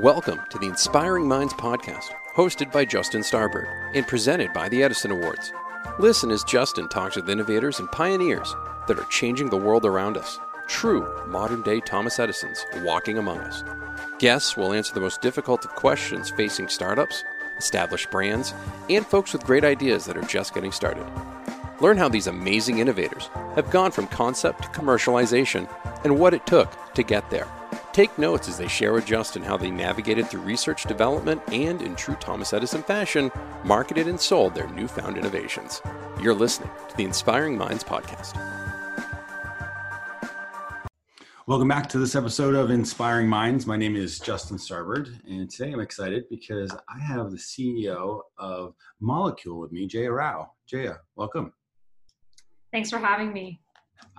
Welcome to the Inspiring Minds podcast, hosted by Justin Starbird and presented by the Edison Awards. Listen as Justin talks with innovators and pioneers that are changing the world around us. True modern day Thomas Edisons walking among us. Guests will answer the most difficult of questions facing startups, established brands, and folks with great ideas that are just getting started. Learn how these amazing innovators have gone from concept to commercialization and what it took to get there. Take notes as they share with Justin how they navigated through research development and, in true Thomas Edison fashion, marketed and sold their newfound innovations. You're listening to the Inspiring Minds podcast. Welcome back to this episode of Inspiring Minds. My name is Justin Starbird, and today I'm excited because I have the CEO of Molekule with me, Jaya Rao. Jaya, welcome. Thanks for having me.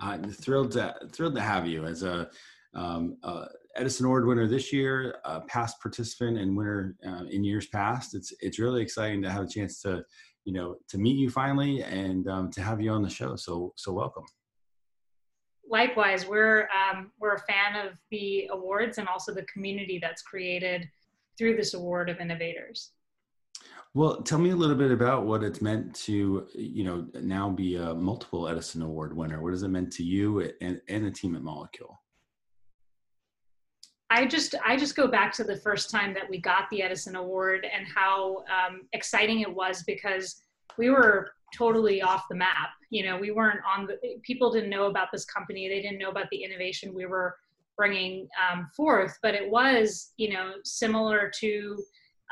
Uh, thrilled to thrilled to have you as a um, uh, Edison Award winner this year, a past participant and winner uh, in years past. It's it's really exciting to have a chance to you know to meet you finally and um, to have you on the show. So so welcome. Likewise, we're um, we're a fan of the awards and also the community that's created through this award of innovators. Well, tell me a little bit about what it's meant to, you know, now be a multiple Edison Award winner. What has it meant to you and, and the team at Molekule? I just I just go back to the first time that we got the Edison Award and how um, exciting it was because we were totally off the map. You know, we weren't on the people didn't know about this company. They didn't know about the innovation we were bringing um, forth. But it was you know similar to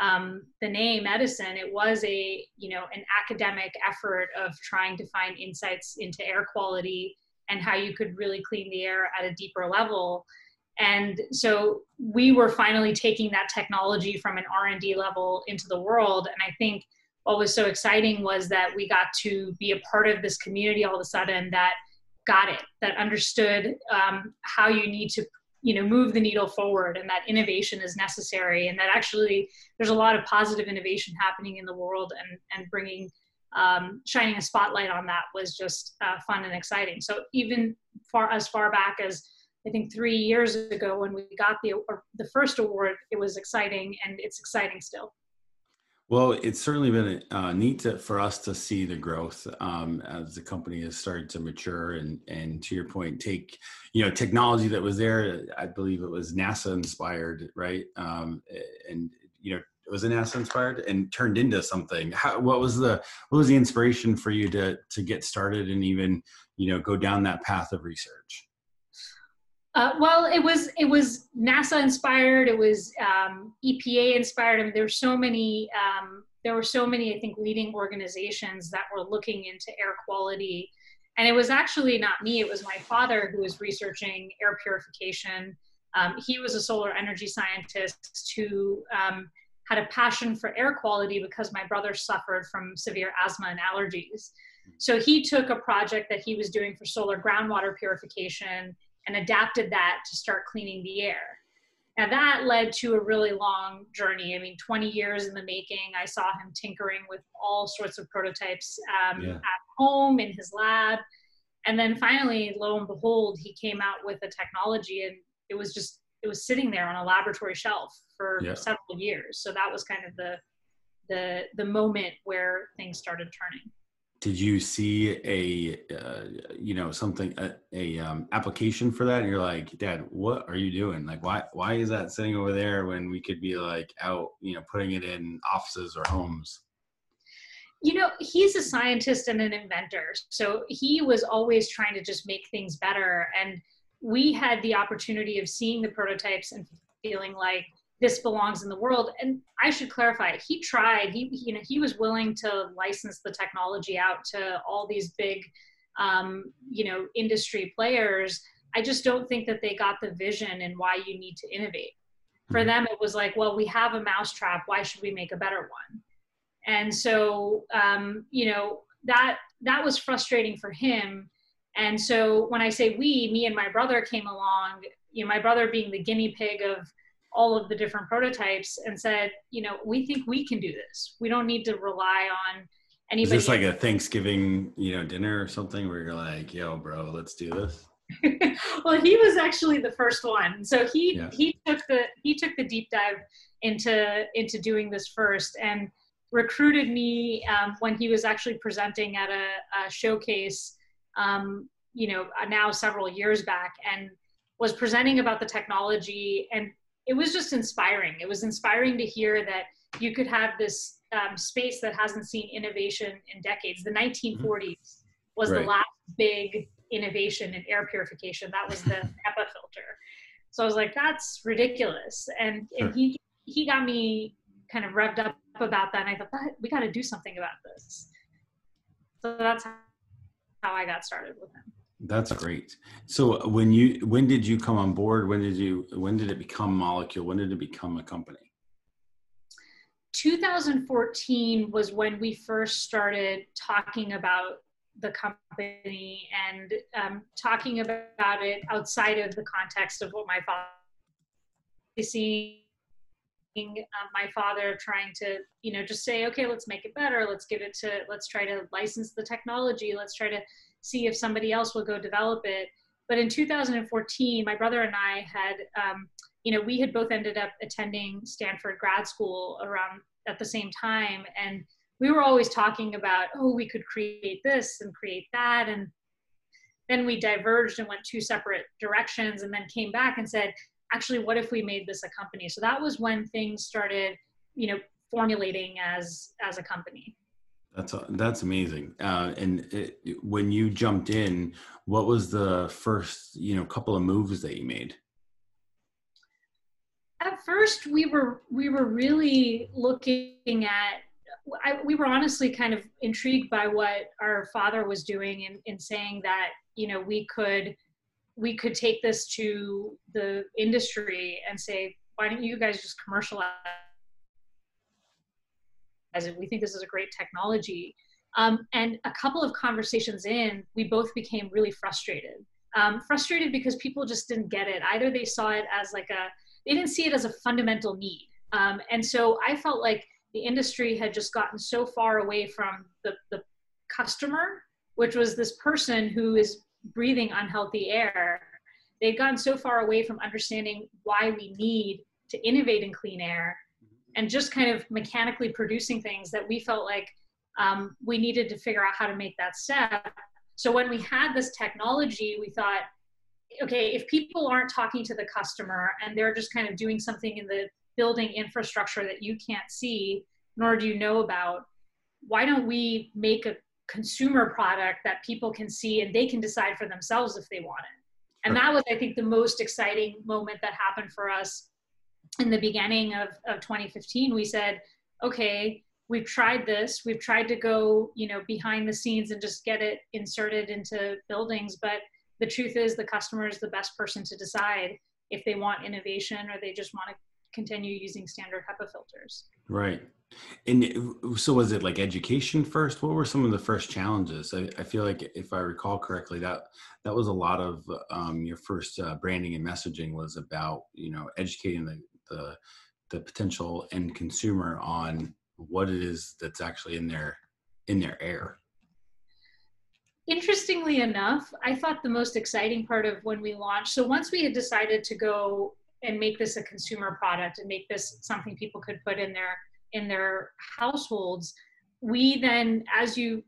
um, the name Edison. It was a you know an academic effort of trying to find insights into air quality and how you could really clean the air at a deeper level and so we were finally taking that technology from an r&d level into the world. And i think what was so exciting was that we got to be a part of this community all of a sudden that got it that understood um, how you need to you know move the needle forward and that innovation is necessary and that actually there's a lot of positive innovation happening in the world and and bringing um, shining a spotlight on that was just uh, fun and exciting. So even far as far back as I think three years ago when we got the the first award, it was exciting, and it's exciting still. Well, it's certainly been uh, neat to, for us to see the growth um, as the company has started to mature, and and to your point, take you know technology that was there. I believe it was NASA inspired, right? Um, and you know it was NASA inspired and turned into something. How, what was the what was the inspiration for you to to get started and even you know go down that path of research? Uh, well, it was it was NASA inspired. It was um, EPA inspired. I mean, there were so many. Um, there were so many, I think, leading organizations that were looking into air quality, and it was actually not me. It was my father who was researching air purification. Um, he was a solar energy scientist who um, had a passion for air quality because my brother suffered from severe asthma and allergies. So he took a project that he was doing for solar groundwater purification and adapted that to start cleaning the air. Now that led to a really long journey. I mean, 20 years in the making. I saw him tinkering with all sorts of prototypes um, yeah. at home in his lab. And then finally, lo and behold, he came out with a technology and it was just, it was sitting there on a laboratory shelf for yeah. several years. So that was kind of the, the, the moment where things started turning did you see a uh, you know something a, a um, application for that? And you're like dad what are you doing? Like why why is that sitting over there when we could be like out you know putting it in offices or homes? You know he's a scientist and an inventor so he was always trying to just make things better. And we had the opportunity of seeing the prototypes and feeling like this belongs in the world. And i should clarify he tried he you know he was willing to license the technology out to all these big um, you know industry players. I just don't think that they got the vision and why you need to innovate. For mm-hmm. them it was like well we have a mousetrap why should we make a better one? And so um, you know that that was frustrating for him. And so when i say we me and my brother came along you know my brother being the guinea pig of all of the different prototypes and said, you know, we think we can do this. We don't need to rely on anybody. Is this like a Thanksgiving, you know, dinner or something where you're like, yo, bro, let's do this? well, he was actually the first one. So he Yeah. he took the he took the deep dive into into doing this first and recruited me um, when he was actually presenting at a, a showcase. Um, you know, now several years back, and was presenting about the technology, and it was just inspiring. It was inspiring to hear that you could have this um, space that hasn't seen innovation in decades. The 1940s was Right. the last big innovation in air purification. That was the HEPA filter. So I was like, that's ridiculous. And, Sure. and he, he got me kind of revved up about that. And I thought, we got to do something about this. So that's how I got started with him. That's great. So when you when did you come on board? When did you when did it become Molekule? When did it become a company? 2014 was when we first started talking about the company and um, talking about it outside of the context of what my father seeing uh, my father trying to you know just say okay let's make it better let's give it to let's try to license the technology let's try to see if somebody else will go develop it. But in 2014 my brother and i had um, you know we had both ended up attending stanford grad school around at the same time. And we were always talking about oh we could create this and create that. And then we diverged and went two separate directions and then came back and said actually what if we made this a company? So that was when things started you know formulating as as a company That's that's amazing. Uh, and it, when you jumped in, what was the first you know couple of moves that you made? at first we were we were really looking at I, we were honestly kind of intrigued by what our father was doing in, in saying that you know we could we could take this to the industry and say why don't you guys just commercialize we think this is a great technology um, and a couple of conversations in we both became really frustrated um, frustrated because people just didn't get it either they saw it as like a they didn't see it as a fundamental need. Um, and so I felt like the industry had just gotten so far away from the, the customer, which was this person who is breathing unhealthy air. They'd gotten so far away from understanding why we need to innovate in clean air and just kind of mechanically producing things that we felt like um, we needed to figure out how to make that step. So when we had this technology, we thought, okay, if people aren't talking to the customer and they're just kind of doing something in the building infrastructure that you can't see, nor do you know about, why don't we make a consumer product that people can see and they can decide for themselves if they want it? And that was, I think, the most exciting moment that happened for us in the beginning of, of 2015. We said, okay, we've tried this, we've tried to go, you know, behind the scenes and just get it inserted into buildings, but the truth is the customer is the best person to decide if they want innovation or they just want to continue using standard HEPA filters. Right. And so was it like education first? What were some of the first challenges? I, I feel like if I recall correctly, that that was a lot of um, your first uh, branding and messaging was about you know educating the, the the potential end consumer on what it is that's actually in their in their air. Interestingly enough, I thought the most exciting part of when we launched, so once we had decided to go and make this a consumer product and make this something people could put in their in their households, we then as you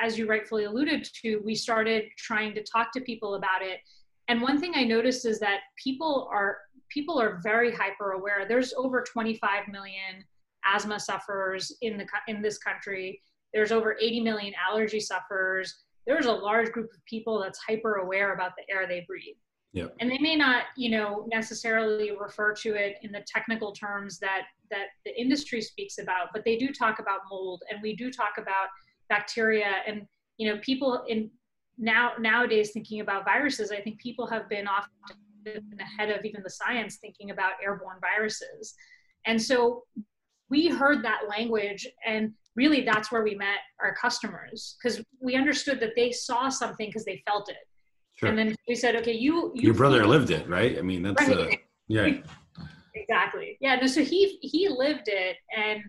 as you rightfully alluded to, we started trying to talk to people about it. And one thing I noticed is that people are people are very hyper aware. There's over 25 million asthma sufferers in the in this country. There's over 80 million allergy sufferers. There's a large group of people that's hyper aware about the air they breathe. Yep. And they may not, you know, necessarily refer to it in the technical terms that that the industry speaks about, but they do talk about mold and we do talk about bacteria and you know people in now nowadays thinking about viruses i think people have been often ahead of even the science thinking about airborne viruses and so we heard that language and really that's where we met our customers because we understood that they saw something because they felt it Sure. and then we said okay you, you your brother lived it, right? I mean, that's uh, Right. yeah, exactly yeah no so he he lived it and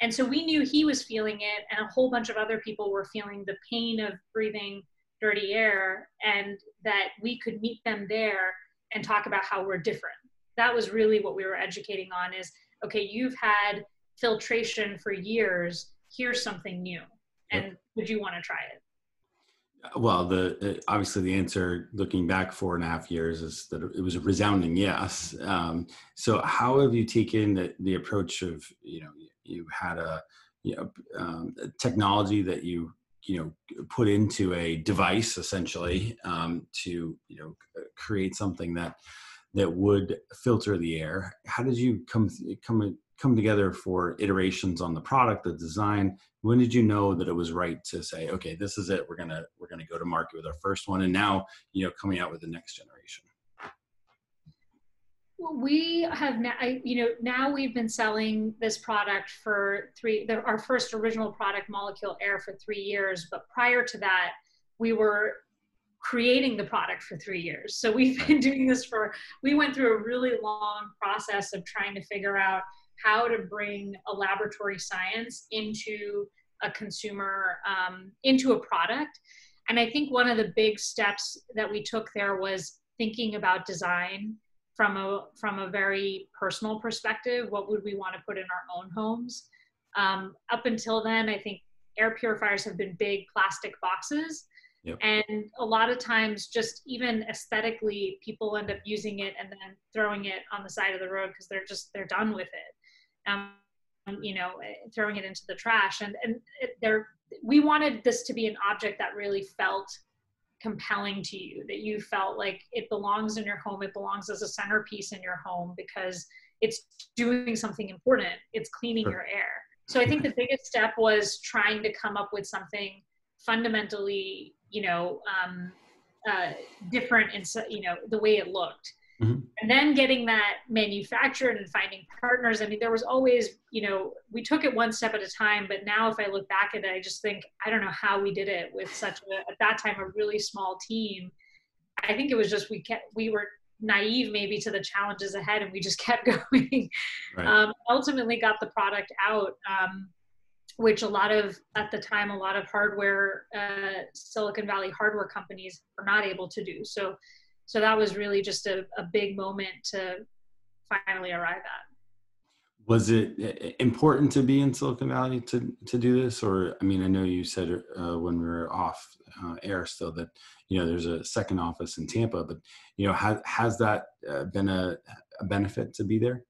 and so we knew he was feeling it and a whole bunch of other people were feeling the pain of breathing dirty air and that we could meet them there and talk about how we're different. That was really what we were educating on is okay you've had filtration for years. Here's something new. And yep. would you want to try it? Well the obviously the answer looking back four and a half years is that it was a resounding yes. Um, so how have you taken the, the approach of you know you had a you know um, technology that you you know put into a device essentially um, to you know create something that that would filter the air. How did you come come come together for iterations on the product the design? When did you know that it was right to say okay this is it. We're gonna we're gonna go to market with our first one and now you know coming out with the next generation we have now you know now we've been selling this product for three the, our first original product Molekule air for three years but prior to that we were creating the product for three years. So we've been doing this for we went through a really long process of trying to figure out how to bring a laboratory science into a consumer um, into a product. And i think one of the big steps that we took there was thinking about design from a from a very personal perspective what would we want to put in our own homes um, up until then i think air purifiers have been big plastic boxes Yep. And a lot of times, just even aesthetically, people end up using it and then throwing it on the side of the road because they're just they're done with it um, you know, throwing it into the trash. And, and it, there, we wanted this to be an object that really felt compelling to you, that you felt like it belongs in your home, it belongs as a centerpiece in your home because it's doing something important, it's cleaning sure. your air. So I think the biggest step was trying to come up with something fundamentally, you know, um, uh, different in you know the way it looked Mm-hmm. And then getting that manufactured and finding partners. I mean, there was always, you know, we took it one step at a time, but now if I look back at it, I just think, I don't know how we did it with such a, at that time, a really small team. I think it was just, we kept, we were naive maybe to the challenges ahead and we just kept going. Right. Um, ultimately got the product out. Um, which a lot of at the time a lot of hardware uh, silicon valley hardware companies were not able to do so so that was really just a, a big moment to finally arrive at. Was it eh, important to be in silicon valley to to do this? Or i mean i know you said uh, when we were off uh, air still that you know there's a second office in tampa but you know has has that uh, been a, a benefit to be there?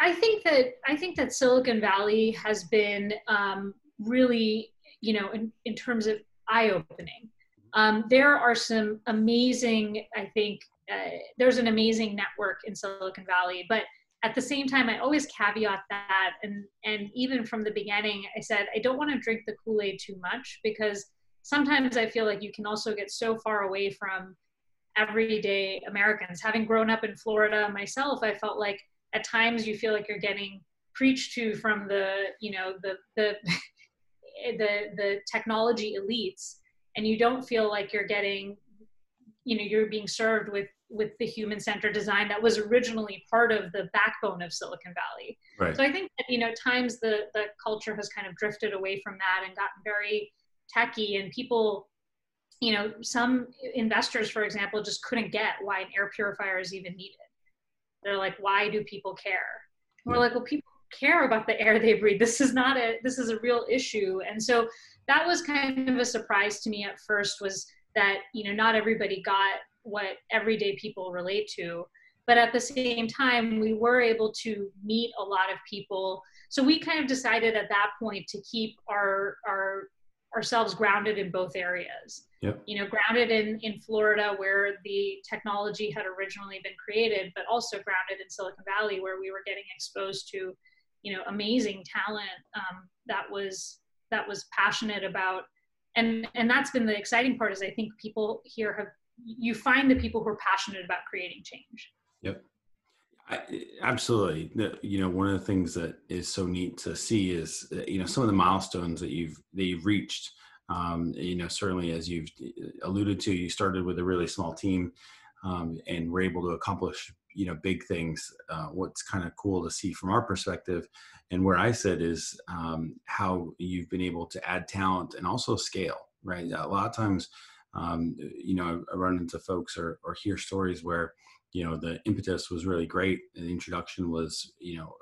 I think that i think that silicon valley has been um, really you know in, in terms of eye opening um, there are some amazing, I think, uh, there's an amazing network in Silicon Valley, but at the same time, I always caveat that, and and even from the beginning, I said I don't want to drink the Kool Aid too much because sometimes I feel like you can also get so far away from everyday Americans. Having grown up in Florida myself, I felt like at times you feel like you're getting preached to from the you know the the the the technology elites and you don't feel like you're getting you know you're being served with with the human centered design that was originally part of the backbone of silicon valley. Right. so i think that you know times the the culture has kind of drifted away from that and gotten very techy and people you know some investors for example just couldn't get why an air purifier is even needed. They're like why do people care? And we're hmm. like well people care about the air they breathe. This is not a this is a real issue. And so that was kind of a surprise to me at first was that you know not everybody got what everyday people relate to. But at the same time we were able to meet a lot of people. So we kind of decided at that point to keep our our ourselves grounded in both areas. Yep. you know grounded in in florida where the technology had originally been created but also grounded in silicon valley where we were getting exposed to you know amazing talent um, that was that was passionate about. And and that's been the exciting part is i think people here have you find the people who are passionate about creating change. Yep. I, absolutely. You know one of the things that is so neat to see is you know some of the milestones that you've that you've reached. Um, you know certainly as you've alluded to you started with a really small team um, and were able to accomplish you know big things uh, what's kind of cool to see from our perspective and where i sit is um, how you've been able to add talent and also scale right? A lot of times, um, you know, I run into folks or, or hear stories where, you know, the impetus was really great. And the introduction was, you know,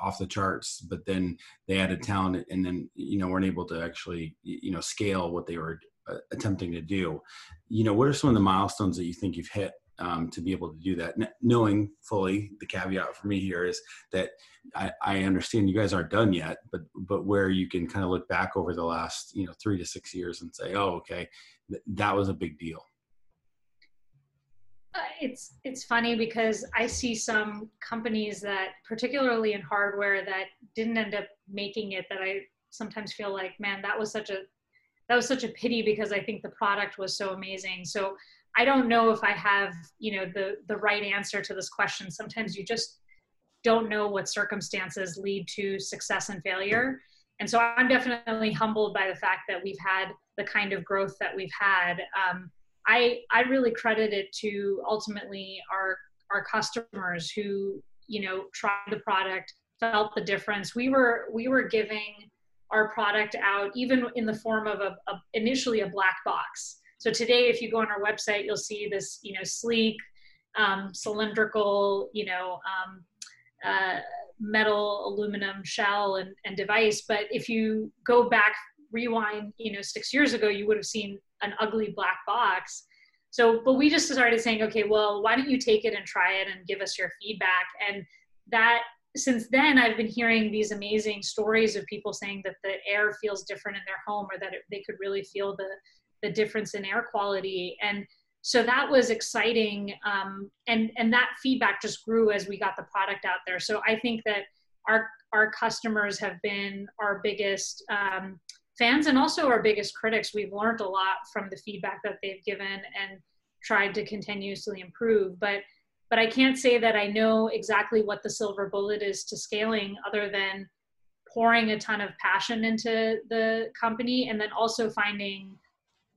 off the charts, but then they added talent and then, you know, weren't able to actually, you know, scale what they were uh, attempting to do. You know, what are some of the milestones that you think you've hit um, to be able to do that. N- knowing fully, the caveat for me here is that I, I, understand you guys aren't done yet, but but where you can kind of look back over the last you know three to six years and say, oh, okay, th- that was a big deal. Uh, it's it's funny because I see some companies that, particularly in hardware, that didn't end up making it. That I sometimes feel like, man, that was such a that was such a pity because I think the product was so amazing. So I don't know if I have, you know, the the right answer to this question. Sometimes you just don't know what circumstances lead to success and failure. And so I'm definitely humbled by the fact that we've had the kind of growth that we've had. Um, I I really credit it to ultimately our our customers who you know tried the product, felt the difference. We were we were giving our product out even in the form of a, a initially a black box so today, if you go on our website, you'll see this, you know, sleek, um, cylindrical, you know, um, uh, metal, aluminum shell and, and device. But if you go back, rewind, you know, six years ago, you would have seen an ugly black box. So, but we just started saying, okay, well, why don't you take it and try it and give us your feedback? And that since then i've been hearing these amazing stories of people saying that the air feels different in their home or that it, they could really feel the the difference in air quality. And so that was exciting um, and and that feedback just grew as we got the product out there. So i think that our our customers have been our biggest um, fans and also our biggest critics. We've learned a lot from the feedback that they've given and tried to continuously improve. But but i can't say that i know exactly what the silver bullet is to scaling other than pouring a ton of passion into the company and then also finding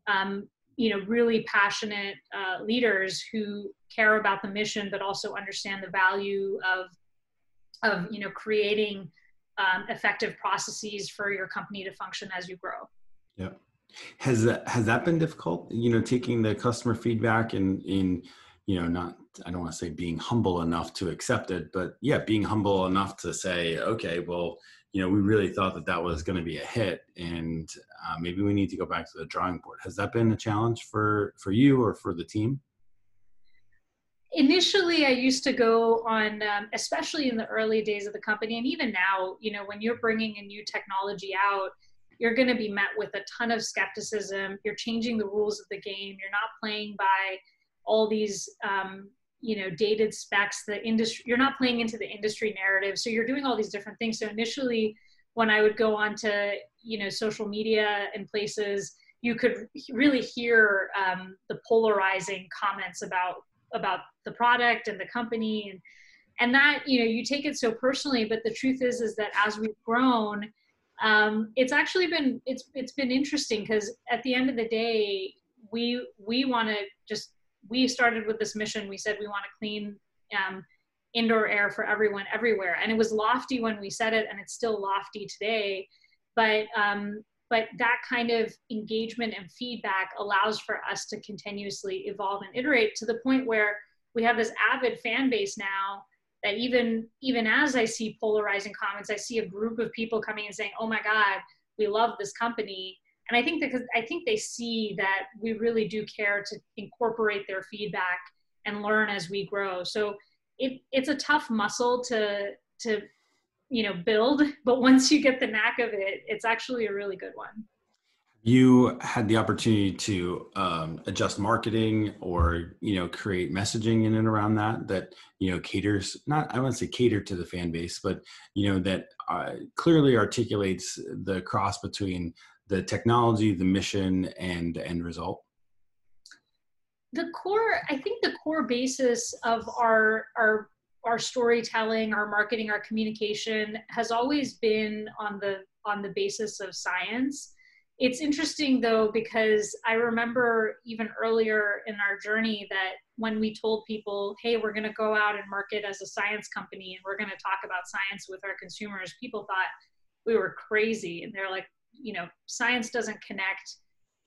um, you know really passionate uh, leaders who care about the mission but also understand the value of of you know creating um, effective processes for your company to function as you grow. Yeah. Has that has that been difficult? You know taking the customer feedback and in you know not i don't want to say being humble enough to accept it but yeah being humble enough to say okay well you know, we really thought that that was going to be a hit, and uh, maybe we need to go back to the drawing board. Has that been a challenge for for you or for the team? Initially, I used to go on, um, especially in the early days of the company, and even now, you know, when you're bringing a new technology out, you're going to be met with a ton of skepticism. You're changing the rules of the game. You're not playing by all these um, you know dated specs the industry you're not playing into the industry narrative. So you're doing all these different things. So initially when i would go on to you know social media and places you could really hear um, the polarizing comments about about the product and the company. And and that you know you take it so personally but the truth is is that as we've grown um, it's actually been it's it's been interesting because at the end of the day we we want to just we started with this mission. We said we want to clean um, indoor air for everyone everywhere, and it was lofty when we said it, and it's still lofty today. But um, but that kind of engagement and feedback allows for us to continuously evolve and iterate to the point where we have this avid fan base now that even even as I see polarizing comments, I see a group of people coming and saying, "Oh my God, we love this company." And i think because i think they see that we really do care to incorporate their feedback and learn as we grow. So it, it's a tough muscle to to you know build but once you get the knack of it it's actually a really good one. You had the opportunity to um, adjust marketing or you know create messaging in and around that that you know caters not i to say cater to the fan base but you know that uh, clearly articulates the cross between the technology, the mission, and the end result? The core, I think the core basis of our our our storytelling, our marketing, our communication has always been on the on the basis of science. It's interesting though because I remember even earlier in our journey that when we told people, "Hey, we're going to go out and market as a science company and we're going to talk about science with our consumers," people thought we were crazy and they're like, you know science doesn't connect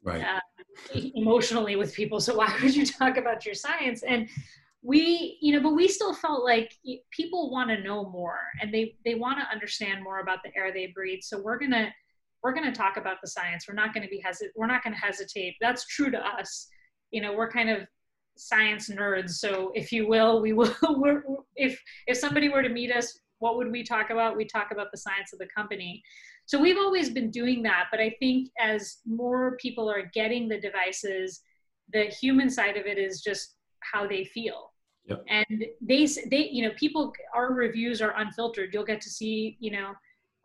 right. uh, emotionally with people. So why would you talk about your science? And we, you know, but we still felt like people want to know more and they they want to understand more about the air they breathe. So we're gonna we're gonna talk about the science. We're not gonna be hesitant. We're not gonna hesitate. That's true to us. You know, we're kind of science nerds. So if you will, we will. We're, if if somebody were to meet us, what would we talk about? We talk about the science of the company. So we've always been doing that, but I think as more people are getting the devices, the human side of it is just how they feel. Yep. And they, they, you know, people, our reviews are unfiltered. You'll get to see, you know,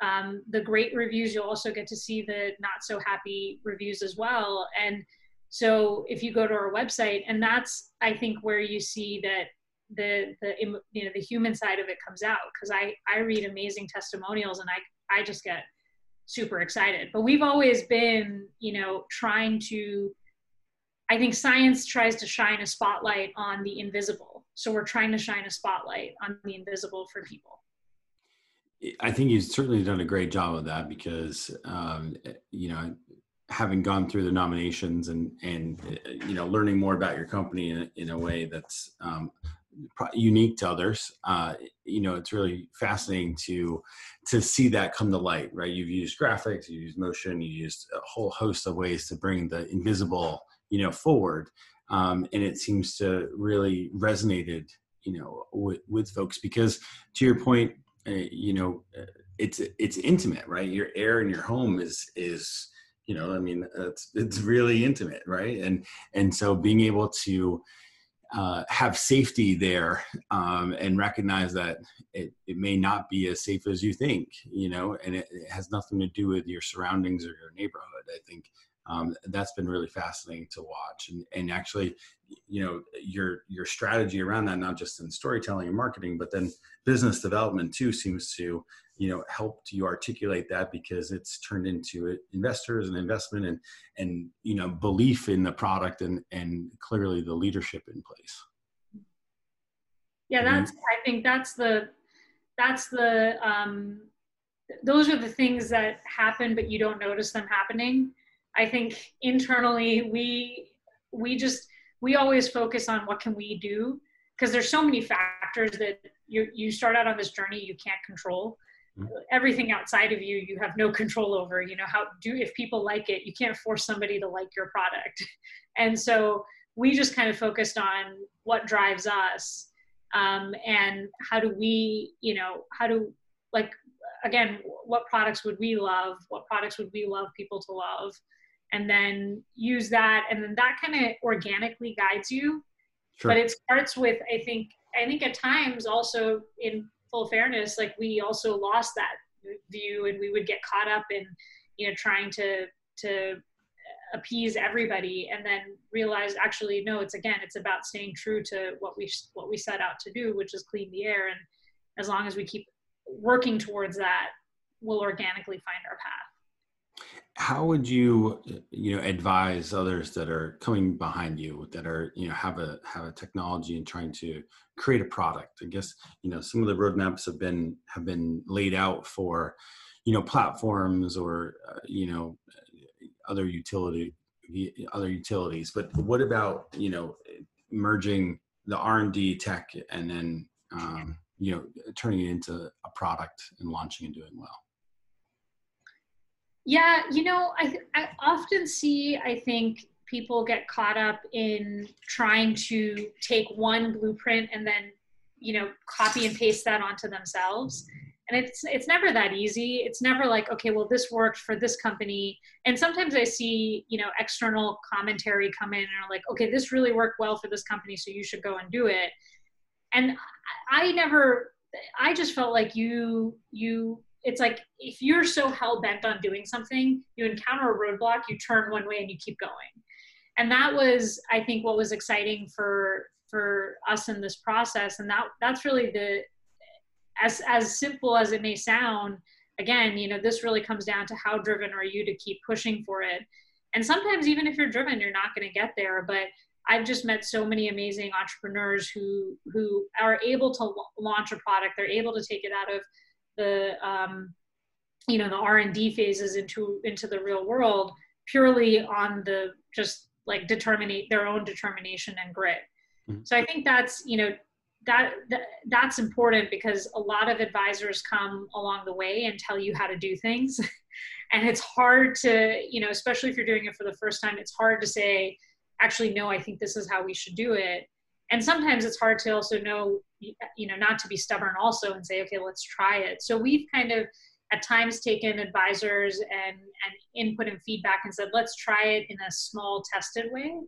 um, the great reviews. You'll also get to see the not so happy reviews as well. And so if you go to our website, and that's, I think, where you see that the the you know the human side of it comes out because I I read amazing testimonials and I I just get super excited. But we've always been, you know, trying to, I think science tries to shine a spotlight on the invisible. So we're trying to shine a spotlight on the invisible for people. I think you've certainly done a great job of that because, um, you know, having gone through the nominations and and you know learning more about your company in, in a way that's um, unique to others. Uh, you know, it's really fascinating to to see that come to light. Right? You've used graphics, you used motion, you used a whole host of ways to bring the invisible, you know, forward, um, and it seems to really resonated, you know, with, with folks because, to your point, uh, you know, it's it's intimate, right? Your air in your home is is you know i mean it's it's really intimate right and and so being able to uh, have safety there um, and recognize that it, it may not be as safe as you think, you know, and it, it has nothing to do with your surroundings or your neighborhood. I think um, that's been really fascinating to watch. And, and actually you know your your strategy around that not just in storytelling and marketing but then business development too seems to you know helped you articulate that because it's turned into investors and investment and and you know belief in the product and and clearly the leadership in place. Yeah that's i think that's the that's the um those are the things that happen but you don't notice them happening i think internally we we just we always focus on what can we do because there's so many factors that you you start out on this journey you can't control. Mm-hmm. everything outside of you you have no control over you know how do if people like it you can't force somebody to like your product. And so we just kind of focused on what drives us um, and how do we you know how do like again what products would we love? What products would we love people to love and then use that and then that kind of organically guides you. Sure. but it starts with i think i think at times also in full fairness like we also lost that view and we would get caught up in you know trying to to appease everybody and then realize actually no it's again it's about staying true to what we what we set out to do which is clean the air. And as long as we keep working towards that we'll organically find our path how would you you know advise others that are coming behind you that are you know have a have a technology and trying to create a product? I guess you know some of the roadmaps have been have been laid out for you know platforms or uh, you know other utility other utilities but what about you know merging the r&d tech and then um, you know turning it into a product and launching and doing well yeah, you know, I, I often see, I think people get caught up in trying to take one blueprint and then, you know, copy and paste that onto themselves. And it's it's never that easy. It's never like, okay, well, this worked for this company. And sometimes I see, you know, external commentary come in and are like, okay, this really worked well for this company, so you should go and do it. And I never I just felt like you you it's like if you're so hell bent on doing something, you encounter a roadblock, you turn one way and you keep going. And that was, I think, what was exciting for for us in this process. And that that's really the as as simple as it may sound, again, you know, this really comes down to how driven are you to keep pushing for it. And sometimes even if you're driven, you're not going to get there. But I've just met so many amazing entrepreneurs who who are able to launch a product. They're able to take it out of the um, you know the r&d phases into into the real world purely on the just like determine their own determination and grit. Mm-hmm. So I think that's you know that, that that's important because a lot of advisors come along the way and tell you how to do things and it's hard to you know especially if you're doing it for the first time it's hard to say actually no i think this is how we should do it and sometimes it's hard to also know you know not to be stubborn also and say okay let's try it. So we've kind of at times taken advisors and and input and feedback and said let's try it in a small tested way.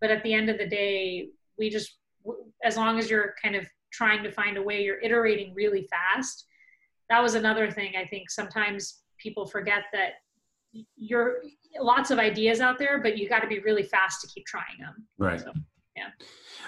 But at the end of the day we just as long as you're kind of trying to find a way you're iterating really fast. That was another thing i think sometimes people forget that you're lots of ideas out there but you got to be really fast to keep trying them. Right. So, yeah.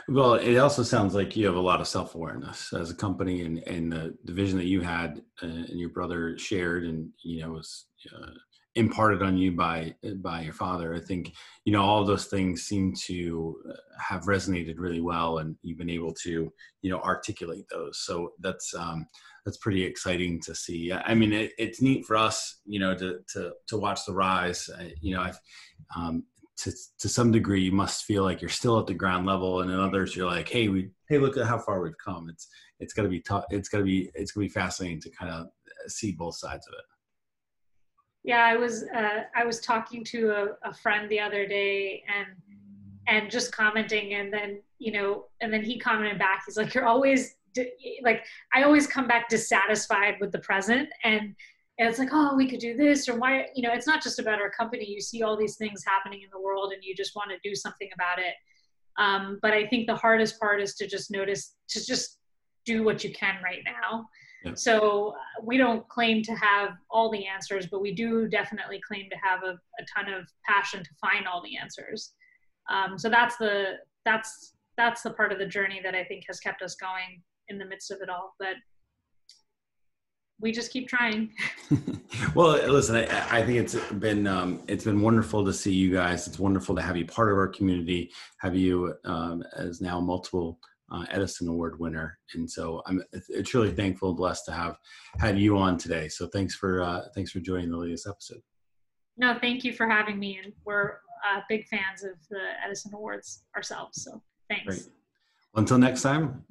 Well it also sounds like you have a lot of self-awareness as a company and and the, the vision that you had uh, and your brother shared and you know was uh, imparted on you by by your father. I think you know all those things seem to uh, have resonated really well and you've been able to you know articulate those. So that's um that's pretty exciting to see. I mean it, it's neat for us you know to to to watch the rise. You know i've um to to some degree you must feel like you're still at the ground level and in others you're like hey we hey look at how far we've come it's it's going to be tough it's going to be it's going to be fascinating to kind of see both sides of it yeah, I was uh, I was talking to a, a friend the other day and and just commenting, and then you know, and then he commented back. He's like, "You're always like I always come back dissatisfied with the present and." And it's like, oh, we could do this, or why, you know, it's not just about our company. You see all these things happening in the world and you just want to do something about it. Um, but I think the hardest part is to just notice, to just do what you can right now. So uh, we don't claim to have all the answers, but we do definitely claim to have a, a ton of passion to find all the answers. Um, so that's the that's that's the part of the journey that I think has kept us going in the midst of it all. But we just keep trying. well, listen, I, I, think it's been um, it's been wonderful to see you guys. It's wonderful to have you part of our community, have you um, as now multiple uh, Edison Award winner, and so I'm truly thankful and blessed to have had you on today. So thanks for uh, thanks for joining the latest episode. No, thank you for having me, and we're uh, big fans of the Edison Awards ourselves. So thanks. Great. Until next time.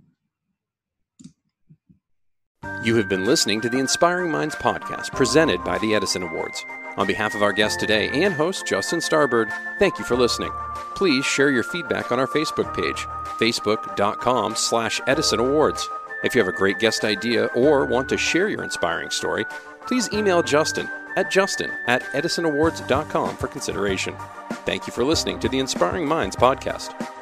You have been listening to the Inspiring Minds podcast presented by the Edison Awards. On behalf of our guest today and host Justin Starbird, thank you for listening. Please share your feedback on our Facebook page, facebook.com slash Edison Awards. If you have a great guest idea or want to share your inspiring story, please email Justin at justin at edisonawards.com for consideration. Thank you for listening to the Inspiring Minds podcast.